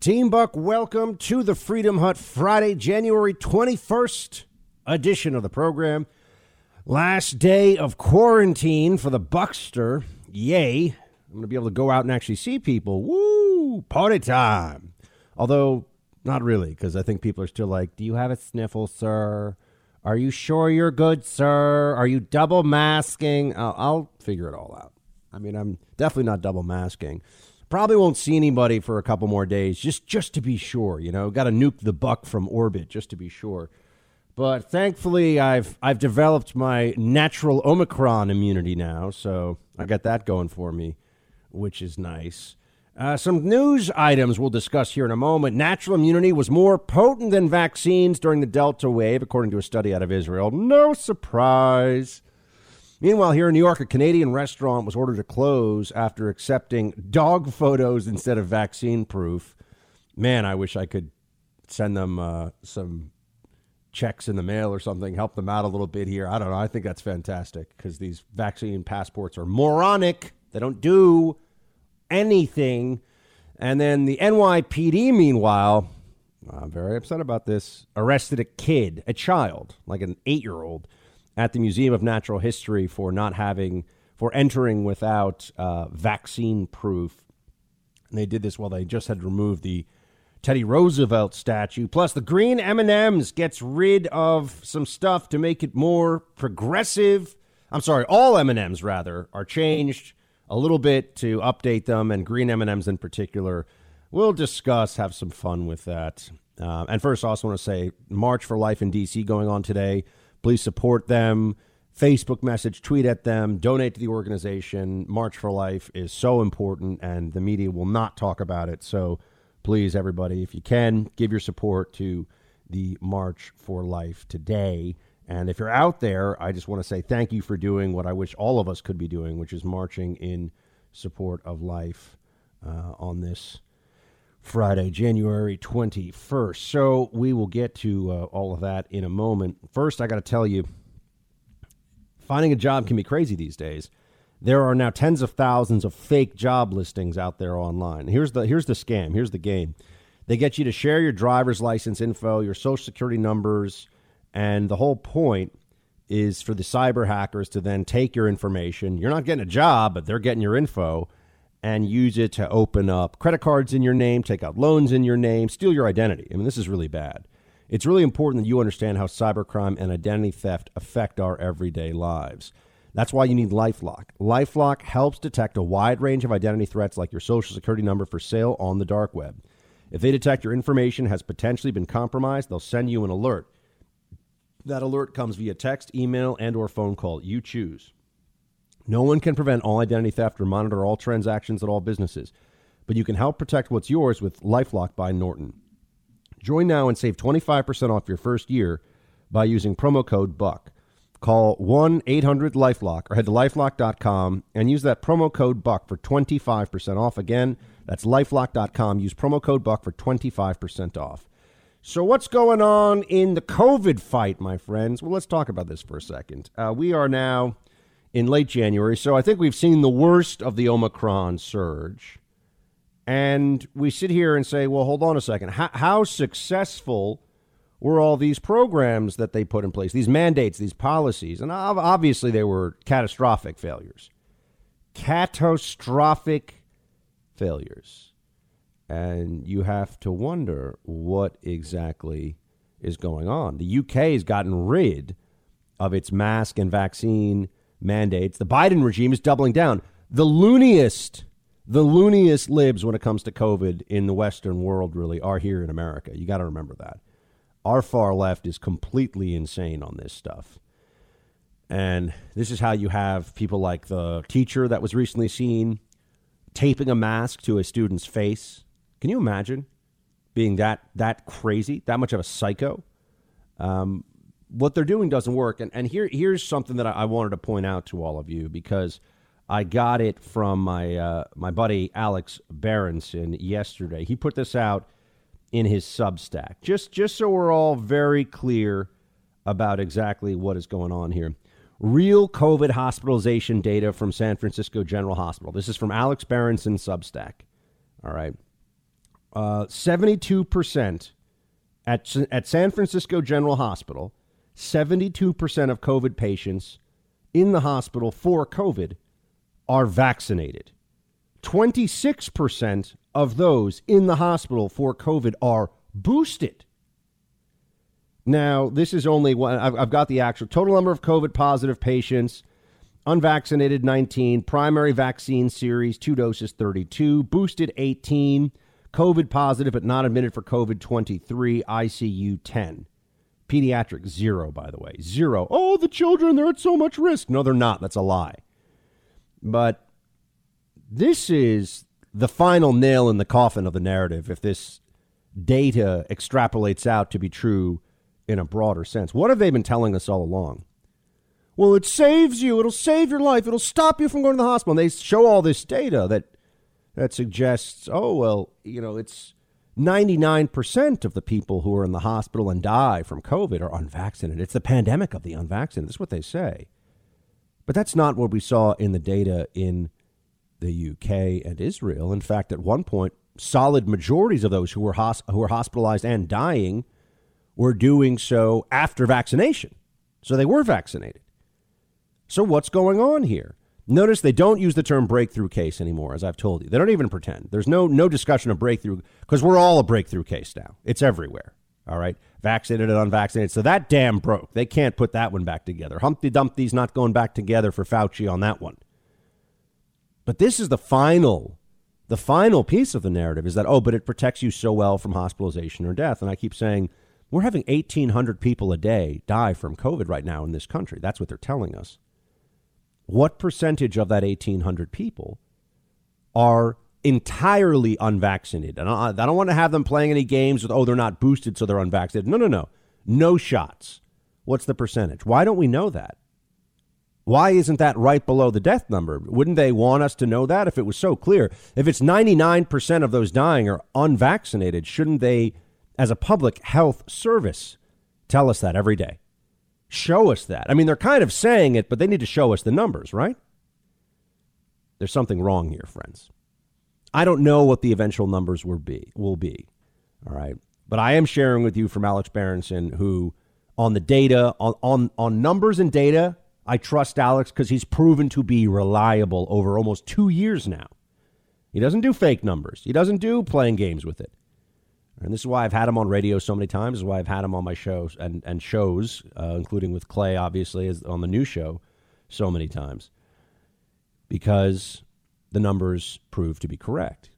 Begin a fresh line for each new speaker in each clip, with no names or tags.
Team Buck, welcome to the Freedom Hut Friday, January 21st edition of the program. Last day of quarantine for the Buckster. Yay. I'm going to be able to go out and actually see people. Woo! Party time. Although, not really, because I think people are still like, Do you have a sniffle, sir? Are you sure you're good, sir? Are you double masking? I'll, I'll figure it all out. I mean, I'm definitely not double masking. Probably won't see anybody for a couple more days, just just to be sure. You know, got to nuke the buck from orbit just to be sure. But thankfully, I've I've developed my natural Omicron immunity now, so I got that going for me, which is nice. Uh, some news items we'll discuss here in a moment. Natural immunity was more potent than vaccines during the Delta wave, according to a study out of Israel. No surprise. Meanwhile, here in New York, a Canadian restaurant was ordered to close after accepting dog photos instead of vaccine proof. Man, I wish I could send them uh, some checks in the mail or something, help them out a little bit here. I don't know. I think that's fantastic because these vaccine passports are moronic. They don't do anything. And then the NYPD, meanwhile, I'm very upset about this, arrested a kid, a child, like an eight year old at the Museum of Natural History for not having for entering without uh, vaccine proof. And they did this while they just had removed the Teddy Roosevelt statue. Plus, the green M&Ms gets rid of some stuff to make it more progressive. I'm sorry, all M&Ms rather are changed a little bit to update them, and green M&Ms in particular. We'll discuss, have some fun with that. Uh, and first, I also want to say March for Life in D.C. going on today. Please support them. Facebook message, tweet at them, donate to the organization. March for Life is so important, and the media will not talk about it. So please, everybody, if you can, give your support to the March for Life today. And if you're out there, I just want to say thank you for doing what I wish all of us could be doing, which is marching in support of life uh, on this Friday, January 21st. So we will get to uh, all of that in a moment. First, I got to tell you, finding a job can be crazy these days. There are now tens of thousands of fake job listings out there online. Here's the here's the scam. Here's the game. They get you to share your driver's license info, your social security numbers, and the whole point is for the cyber hackers to then take your information. You're not getting a job, but they're getting your info and use it to open up credit cards in your name, take out loans in your name, steal your identity. I mean, this is really bad. It's really important that you understand how cybercrime and identity theft affect our everyday lives. That's why you need Lifelock. Lifelock helps detect a wide range of identity threats like your social security number for sale on the dark web. If they detect your information has potentially been compromised, they'll send you an alert. That alert comes via text, email, and or phone call. You choose. No one can prevent all identity theft or monitor all transactions at all businesses, but you can help protect what's yours with Lifelock by Norton. Join now and save 25% off your first year by using promo code BUCK. Call 1 800 Lifelock or head to lifelock.com and use that promo code BUCK for 25% off. Again, that's lifelock.com. Use promo code BUCK for 25% off. So, what's going on in the COVID fight, my friends? Well, let's talk about this for a second. Uh, we are now in late January. So I think we've seen the worst of the Omicron surge. And we sit here and say, well, hold on a second. How, how, successful were all these programs that they put in place, these mandates, these policies? And obviously, they were catastrophic failures. Catastrophic failures. And you have to wonder what exactly is going on. The UK has gotten rid of its mask and vaccine mandates. The Biden regime is doubling down. The looniest, the looniest libs when it comes to COVID in the Western world really are here in America. You got to remember that. Our far left is completely insane on this stuff. And this is how you have people like the teacher that was recently seen taping a mask to a student's face. Can you imagine being that that crazy, that much of a psycho? Um, what they're doing doesn't work. And, and here, here's something that I, I, wanted to point out to all of you because I got it from my, uh, my buddy Alex Berenson yesterday. He put this out in his Substack, just, just so we're all very clear about exactly what is going on here. Real COVID hospitalization data from San Francisco General Hospital. This is from Alex Berenson Substack. All right. uh, 72% at, at San Francisco General Hospital, 72% of COVID patients in the hospital for COVID are vaccinated. 26% of those in the hospital for COVID are boosted. Now, this is only one, I've, I've got the actual total number of COVID positive patients unvaccinated 19, primary vaccine series, two doses 32, boosted 18, COVID positive but not admitted for COVID 23, ICU 10. Pediatric, zero, by the way. Zero. Oh, the children, they're at so much risk. No, they're not. That's a lie. But this is the final nail in the coffin of the narrative if this data extrapolates out to be true in a broader sense. What have they been telling us all along? Well, it saves you. It'll save your life. It'll stop you from going to the hospital. And they show all this data that that suggests, oh well, you know, it's 99% of the people who are in the hospital and die from COVID are unvaccinated. It's the pandemic of the unvaccinated. That's what they say. But that's not what we saw in the data in the UK and Israel. In fact, at one point, solid majorities of those who were who were hospitalized and dying were doing so after vaccination. So they were vaccinated. So what's going on here? Notice they don't use the term breakthrough case anymore, as I've told you. They don't even pretend. There's no no discussion of breakthrough because we're all a breakthrough case now. It's everywhere. All right, vaccinated and unvaccinated. So that dam broke. They can't put that one back together. Humpty Dumpty's not going back together for Fauci on that one. But this is the final, the final piece of the narrative is that oh, but it protects you so well from hospitalization or death. And I keep saying we're having 1,800 people a day die from COVID right now in this country. That's what they're telling us what percentage of that 1,800 people are entirely unvaccinated? And I, I don't want to have them playing any games with, oh, they're not boosted, so they're unvaccinated. No, no, no. No shots. What's the percentage? Why don't we know that? Why isn't that right below the death number? Wouldn't they want us to know that if it was so clear? If it's 99% of those dying are unvaccinated, shouldn't they, as a public health service, tell us that every day? Show us that. I mean, they're kind of saying it, but they need to show us the numbers, right? There's something wrong here, friends. I don't know what the eventual numbers will be. Will be, all right. But I am sharing with you from Alex Berenson, who on the data, on on, on numbers and data, I trust Alex because he's proven to be reliable over almost two years now. He doesn't do fake numbers. He doesn't do playing games with it. And this is why I've had him on radio so many times. This is why I've had him on my shows and, and shows, uh, including with Clay, obviously, on the new show, so many times. Because the numbers prove to be correct.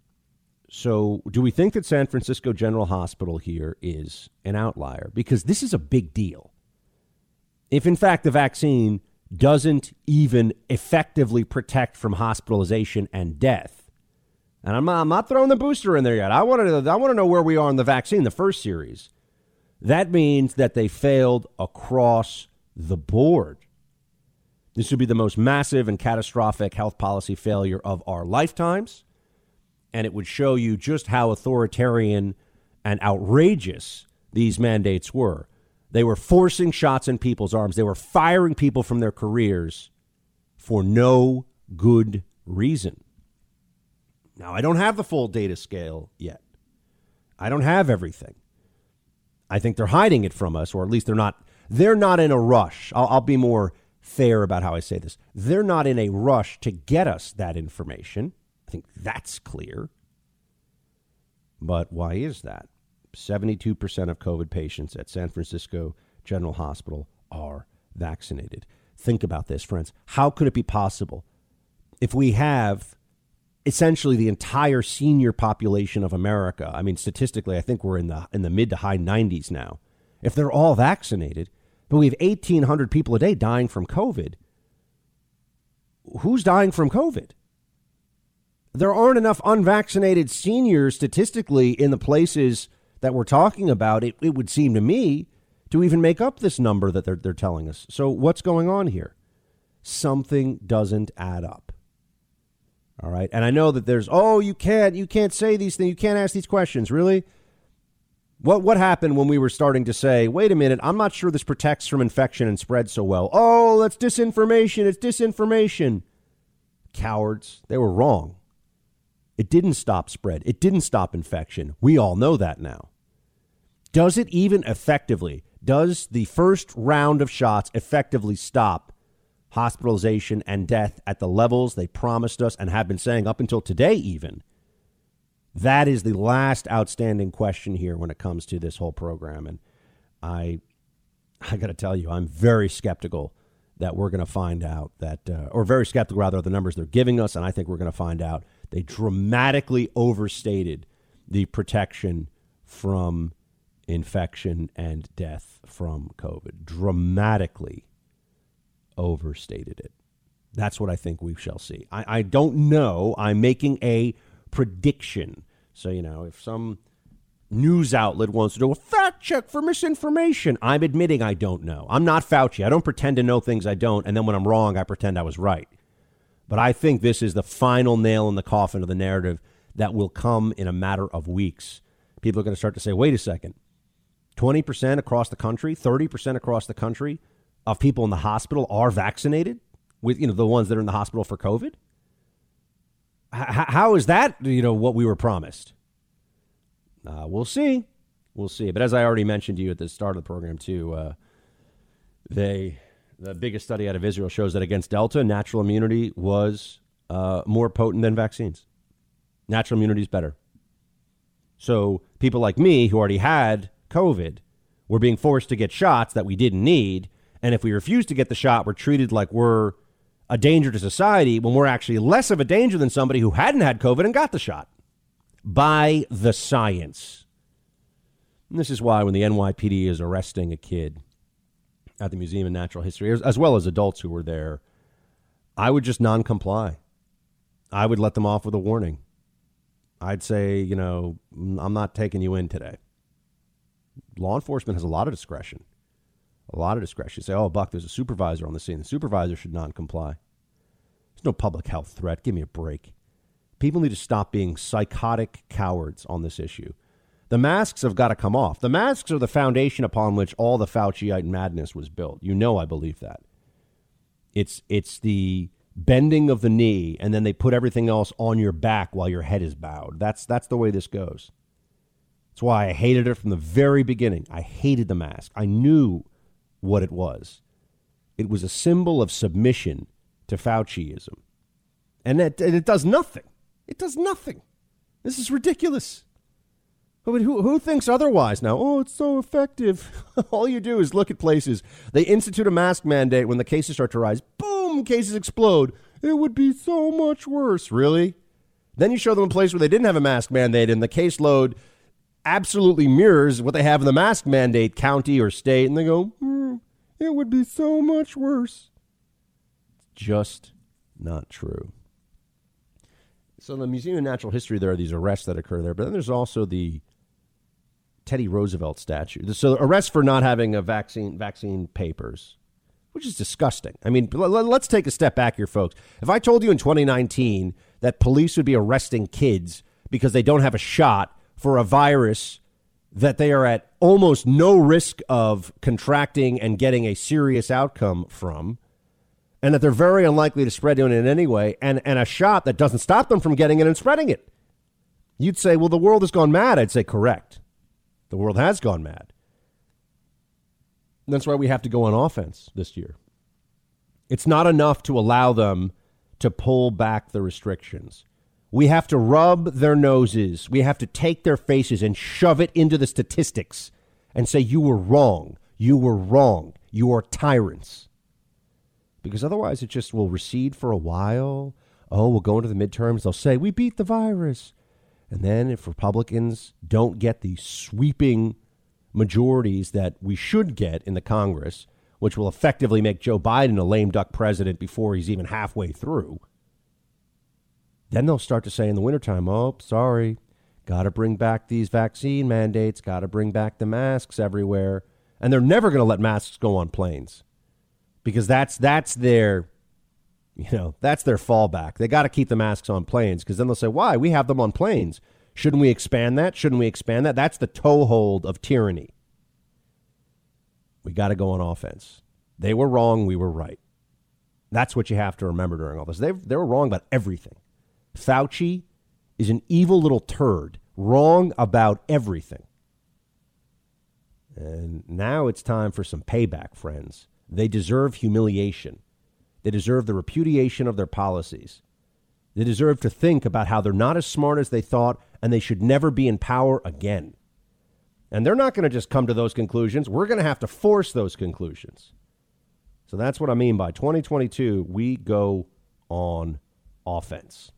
So, do we think that San Francisco General Hospital here is an outlier? Because this is a big deal. If, in fact, the vaccine doesn't even effectively protect from hospitalization and death, and I'm not, I'm not throwing the booster in there yet. I want to I want to know where we are in the vaccine, the first series. That means that they failed across the board. This would be the most massive and catastrophic health policy failure of our lifetimes. And it would show you just how authoritarian and outrageous these mandates were. They were forcing shots in people's arms, they were firing people from their careers for no good reason. Now, I don't have the full data scale yet. I don't have everything. I think they're hiding it from us, or at least they're not. They're not in a rush. I'll, I'll be more fair about how I say this. They're not in a rush to get us that information. I think that's clear. But why is that? 72% of COVID patients at San Francisco General Hospital are vaccinated. Think about this, friends. How could it be possible if we have essentially the entire senior population of America. I mean, statistically, I think we're in the in the mid to high 90s now. If they're all vaccinated, but we have 1,800 people a day dying from COVID. Who's dying from COVID? There aren't enough unvaccinated seniors statistically in the places that we're talking about. It, it would seem to me to even make up this number that they're, they're telling us. So, what's going on here? Something doesn't add up. All right. And I know that there's, oh, you can't, you can't say these things. You can't ask these questions. Really? What, what happened when we were starting to say, wait a minute, I'm not sure this protects from infection and spread so well. Oh, that's disinformation. It's disinformation. Cowards. They were wrong. It didn't stop spread. It didn't stop infection. We all know that now. Does it even effectively? Does the first round of shots effectively stop hospitalization and death at the levels they promised us and have been saying up until today, even? That is the last outstanding question here when it comes to this whole program. And I, I got to tell you, I'm very skeptical that we're going to find out that, uh, or very skeptical rather, of the numbers they're giving us. And I think we're going to find out they dramatically overstated the protection from infection and death from COVID. Dramatically overstated it. That's what I think we shall see. I, I don't know. I'm making a prediction. So, you know, if some news outlet wants to do a fact check for misinformation, I'm admitting I don't know. I'm not Fauci. I don't pretend to know things I don't. And then when I'm wrong, I pretend I was right. But I think this is the final nail in the coffin of the narrative that will come in a matter of weeks. People are going to start to say, wait a second, 20% across the country, 30% across the country of people in the hospital are vaccinated with, you know, the ones that are in the hospital for COVID? H- how is that, you know, what we were promised? Uh, we'll see. We'll see. But as I already mentioned to you at the start of the program, too, uh, they the biggest study out of Israel shows that against Delta, natural immunity was uh, more potent than vaccines. Natural immunity is better. So people like me who already had COVID were being forced to get shots that we didn't need. And if we refuse to get the shot, we're treated like we're a danger to society when we're actually less of a danger than somebody who hadn't had COVID and got the shot by the science. And this is why when the NYPD is arresting a kid at the Museum of Natural History, as well as adults who were there, I would just non comply. I would let them off with a warning. I'd say, you know, mm, I'm not taking you in today. Law enforcement has a lot of discretion. A lot of discretion. say, oh, Buck, there's a supervisor on the scene. The supervisor should non comply. There's no public health threat. Give me a break. People need to stop being psychotic cowards on this issue. The masks have got to come off. The masks are the foundation upon which all the Fauciite madness was built. You know I believe that. It's it's the bending of the knee and then they put everything else on your back while your head is bowed. That's that's the way this goes. That's why I hated it from the very beginning. I hated the mask. I knew what it was. It was a symbol of submission to Fauciism. And it, and it does nothing. It does nothing. This is ridiculous. But who, who thinks otherwise now? Oh, it's so effective. All you do is look at places. They institute a mask mandate when the cases start to rise. Boom, cases explode. It would be so much worse. Really? Then you show them a place where they didn't have a mask mandate and the caseload absolutely mirrors what they have in the mask mandate county or state, and they go, mm, it would be so much worse. Just not true. So the Museum of Natural History, there are these arrests that occur there, but then there's also the Teddy Roosevelt statue. So arrests for not having a vaccine vaccine papers, which is disgusting. I mean, let's take a step back here, folks. If I told you in 2019 that police would be arresting kids because they don't have a shot for a virus that they are at almost no risk of contracting and getting a serious outcome from, and that they're very unlikely to spread it in any way, and, and a shot that doesn't stop them from getting it and spreading it. You'd say, well, the world has gone mad. I'd say, correct. The world has gone mad. That's why we have to go on offense this year. It's not enough to allow them to pull back the restrictions. We have to rub their noses. We have to take their faces and shove it into the statistics and say, you were wrong. You were wrong. You are tyrants because otherwise it just will recede for a while. Oh, we'll go into the midterms. They'll say, we beat the virus. And then if Republicans don't get the sweeping majorities that we should get in the Congress, which will effectively make Joe Biden a lame duck president before he's even halfway through, then they'll start to say in the wintertime, oh, sorry, got to bring back these vaccine mandates, got to bring back the masks everywhere. And they're never going to let masks go on planes because that's that's their you know that's their fallback. They got to keep the masks on planes because then they'll say, "Why? We have them on planes. Shouldn't we expand that? Shouldn't we expand that?" That's the toehold of tyranny. We got to go on offense. They were wrong. We were right. That's what you have to remember during all this. They they were wrong about everything. Fauci is an evil little turd, wrong about everything. And now it's time for some payback, friends. They deserve humiliation. They deserve the repudiation of their policies. They deserve to think about how they're not as smart as they thought and they should never be in power again. And they're not going to just come to those conclusions. We're going to have to force those conclusions. So that's what I mean by 2022, we go on offense.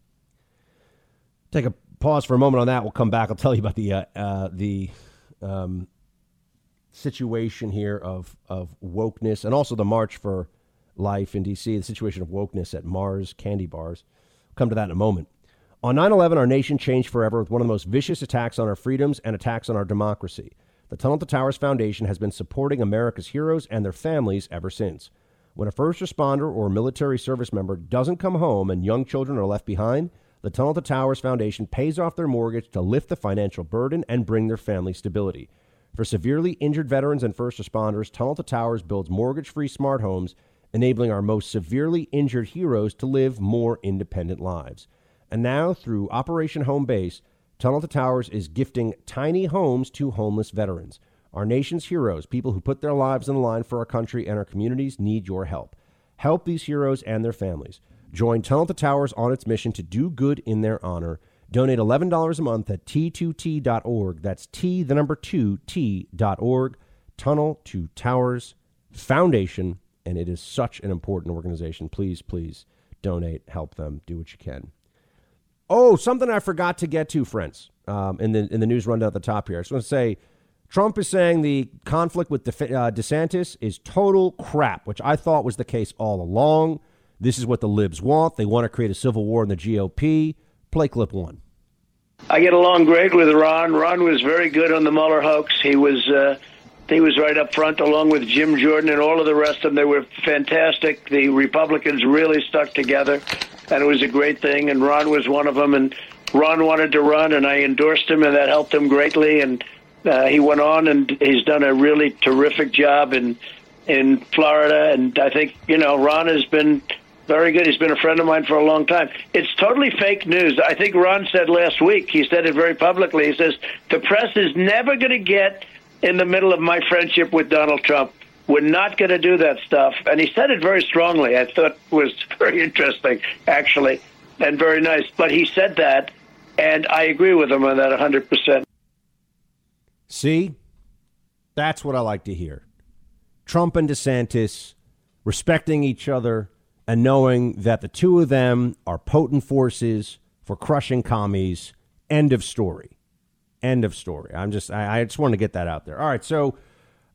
Take a pause for a moment on that. We'll come back. I'll tell you about the uh, uh, the um, situation here of of wokeness and also the March for Life in D.C. The situation of wokeness at Mars candy bars. We'll come to that in a moment. On 9 11, our nation changed forever with one of the most vicious attacks on our freedoms and attacks on our democracy. The Tunnel to Towers Foundation has been supporting America's heroes and their families ever since. When a first responder or military service member doesn't come home and young children are left behind, the Tunnel to Towers Foundation pays off their mortgage to lift the financial burden and bring their family stability. For severely injured veterans and first responders, Tunnel to Towers builds mortgage free smart homes, enabling our most severely injured heroes to live more independent lives. And now, through Operation Home Base, Tunnel to Towers is gifting tiny homes to homeless veterans. Our nation's heroes, people who put their lives on the line for our country and our communities, need your help. Help these heroes and their families. Join Tunnel to Towers on its mission to do good in their honor. Donate $11 a month at t2t.org. That's T, the number 2, T.org. Tunnel to Towers Foundation. And it is such an important organization. Please, please donate, help them, do what you can. Oh, something I forgot to get to, friends, um, in the in the news rundown at the top here. I just want to say, Trump is saying the conflict with De- uh, DeSantis is total crap, which I thought was the case all along. This is what the libs want. They want to create a civil war in the GOP. Play clip one.
I get along great with Ron. Ron was very good on the Mueller hoax. He was uh, he was right up front, along with Jim Jordan and all of the rest of them. They were fantastic. The Republicans really stuck together and it was a great thing. And Ron was one of them. And Ron wanted to run, and I endorsed him, and that helped him greatly. And uh, he went on, and he's done a really terrific job in in Florida. And I think you know Ron has been very good. He's been a friend of mine for a long time. It's totally fake news. I think Ron said last week. He said it very publicly. He says the press is never going to get in the middle of my friendship with Donald Trump. We're not going to do that stuff. And he said it very strongly. I thought was very interesting, actually, and very nice. But he said that, and I agree with him on that 100%.
See? That's what I like to hear. Trump and DeSantis respecting each other and knowing that the two of them are potent forces for crushing commies. End of story. End of story. I'm just I, I just want to get that out there. All right, so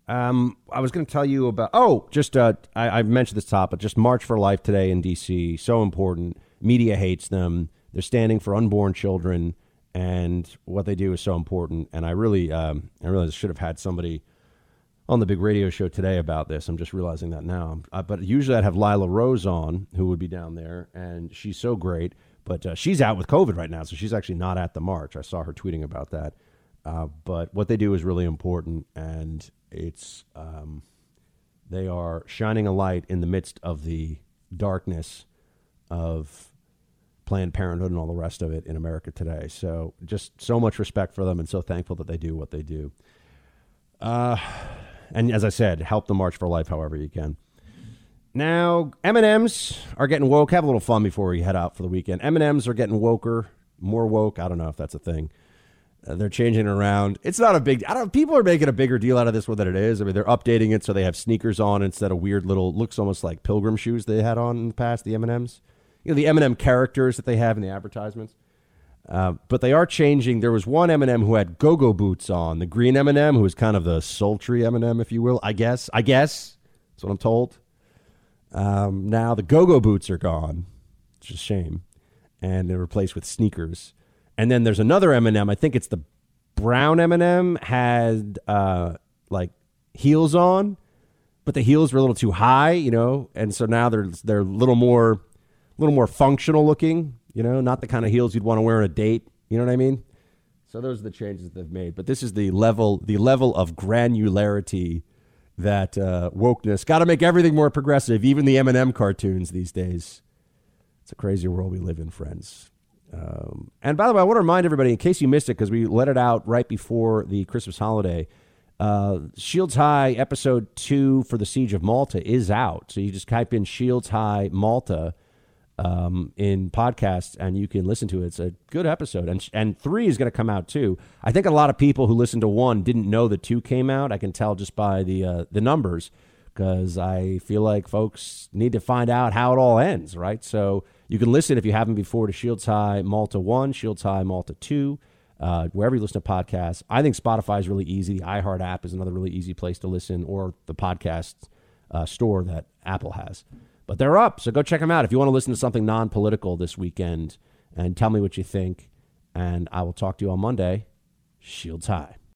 um, I was going to tell you about. Oh, just uh, I, I mentioned this topic. Just March for Life today in D.C. So important. Media hates them. They're standing for unborn children, and what they do is so important. And I really, um, I realize I should have had somebody on the big radio show today about this. I'm just realizing that now. Uh, but usually I'd have Lila Rose on, who would be down there, and she's so great. But uh, she's out with COVID right now, so she's actually not at the march. I saw her tweeting about that. Uh, but what they do is really important, and it's um, they are shining a light in the midst of the darkness of Planned Parenthood and all the rest of it in America today. So just so much respect for them, and so thankful that they do what they do. Uh, and as I said, help the March for Life however you can. Now, M&Ms are getting woke. Have a little fun before we head out for the weekend. M&Ms are getting woker, more woke. I don't know if that's a thing. Uh, they're changing it around. It's not a big. I don't. People are making a bigger deal out of this one than it is. I mean, they're updating it so they have sneakers on instead of weird little looks almost like pilgrim shoes they had on in the past. The M and M's, you know, the M and m characters that they have in the advertisements. Uh, but they are changing. There was one M and m who had go-go boots on. The green M and m who was kind of the sultry M and m if you will. I guess. I guess that's what I'm told. Um, now the go-go boots are gone. It's a shame, and they're replaced with sneakers. And then there's another M&M. I think it's the brown M&M had uh, like heels on, but the heels were a little too high, you know, and so now they're they're a little more a little more functional looking, you know, not the kind of heels you'd want to wear on a date. You know what I mean? So those are the changes they've made. But this is the level the level of granularity that uh, wokeness got to make everything more progressive, even the M&M cartoons these days. It's a crazy world we live in, friends. Um, and by the way, I want to remind everybody, in case you missed it, because we let it out right before the Christmas holiday. Uh, Shields High episode two for the Siege of Malta is out. So you just type in Shields High Malta um, in podcasts and you can listen to it. It's a good episode. And, and three is going to come out too. I think a lot of people who listened to one didn't know that two came out. I can tell just by the, uh, the numbers because I feel like folks need to find out how it all ends, right? So you can listen if you haven't before to Shields High Malta 1, Shields High Malta 2, uh, wherever you listen to podcasts. I think Spotify is really easy. The iHeart app is another really easy place to listen, or the podcast uh, store that Apple has. But they're up, so go check them out if you want to listen to something non political this weekend and tell me what you think. And I will talk to you on Monday. Shields High.